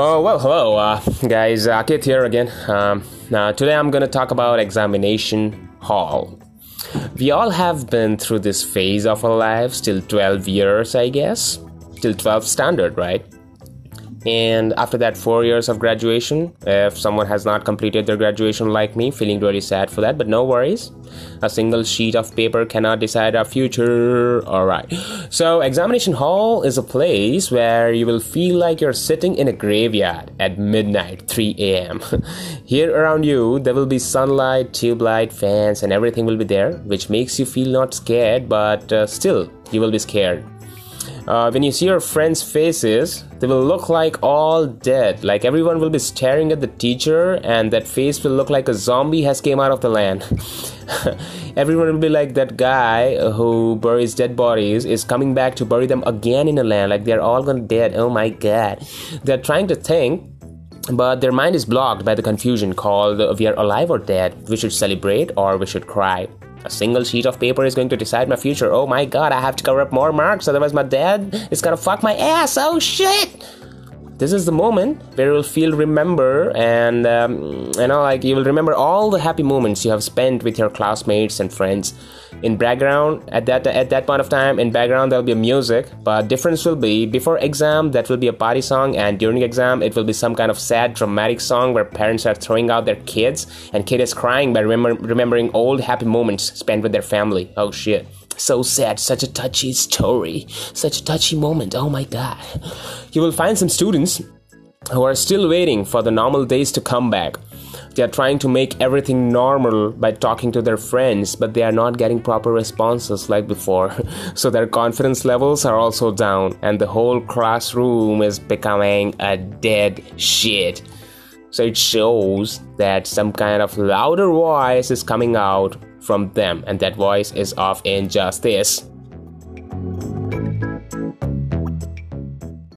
Oh, well, hello, uh, guys. Uh, Akit here again. Um, now, today I'm going to talk about examination hall. We all have been through this phase of our lives till 12 years, I guess. Till 12 standard, right? And after that four years of graduation if someone has not completed their graduation like me feeling really sad for that but no worries. A single sheet of paper cannot decide our future. All right. So examination hall is a place where you will feel like you're sitting in a graveyard at midnight 3 a.m here around you there will be sunlight tube light fans and everything will be there which makes you feel not scared but uh, still you will be scared uh, when you see your friends' faces, they will look like all dead. Like everyone will be staring at the teacher, and that face will look like a zombie has came out of the land. everyone will be like that guy who buries dead bodies is coming back to bury them again in the land. Like they're all gonna dead. Oh my god! They're trying to think but their mind is blocked by the confusion called we are alive or dead we should celebrate or we should cry a single sheet of paper is going to decide my future. Oh my god, I have to cover up more marks, otherwise my dad is gonna fuck my ass. Oh shit! This is the moment where you'll feel remember and um, you know like you will remember all the happy moments you have spent with your classmates and friends. In background at that at that point of time in background there'll be music but difference will be before exam that will be a party song and during exam it will be some kind of sad dramatic song where parents are throwing out their kids and kid is crying by remember, remembering old happy moments spent with their family. Oh shit so sad such a touchy story such a touchy moment oh my god you will find some students who are still waiting for the normal days to come back they are trying to make everything normal by talking to their friends, but they are not getting proper responses like before. so their confidence levels are also down, and the whole classroom is becoming a dead shit. So it shows that some kind of louder voice is coming out from them, and that voice is of injustice.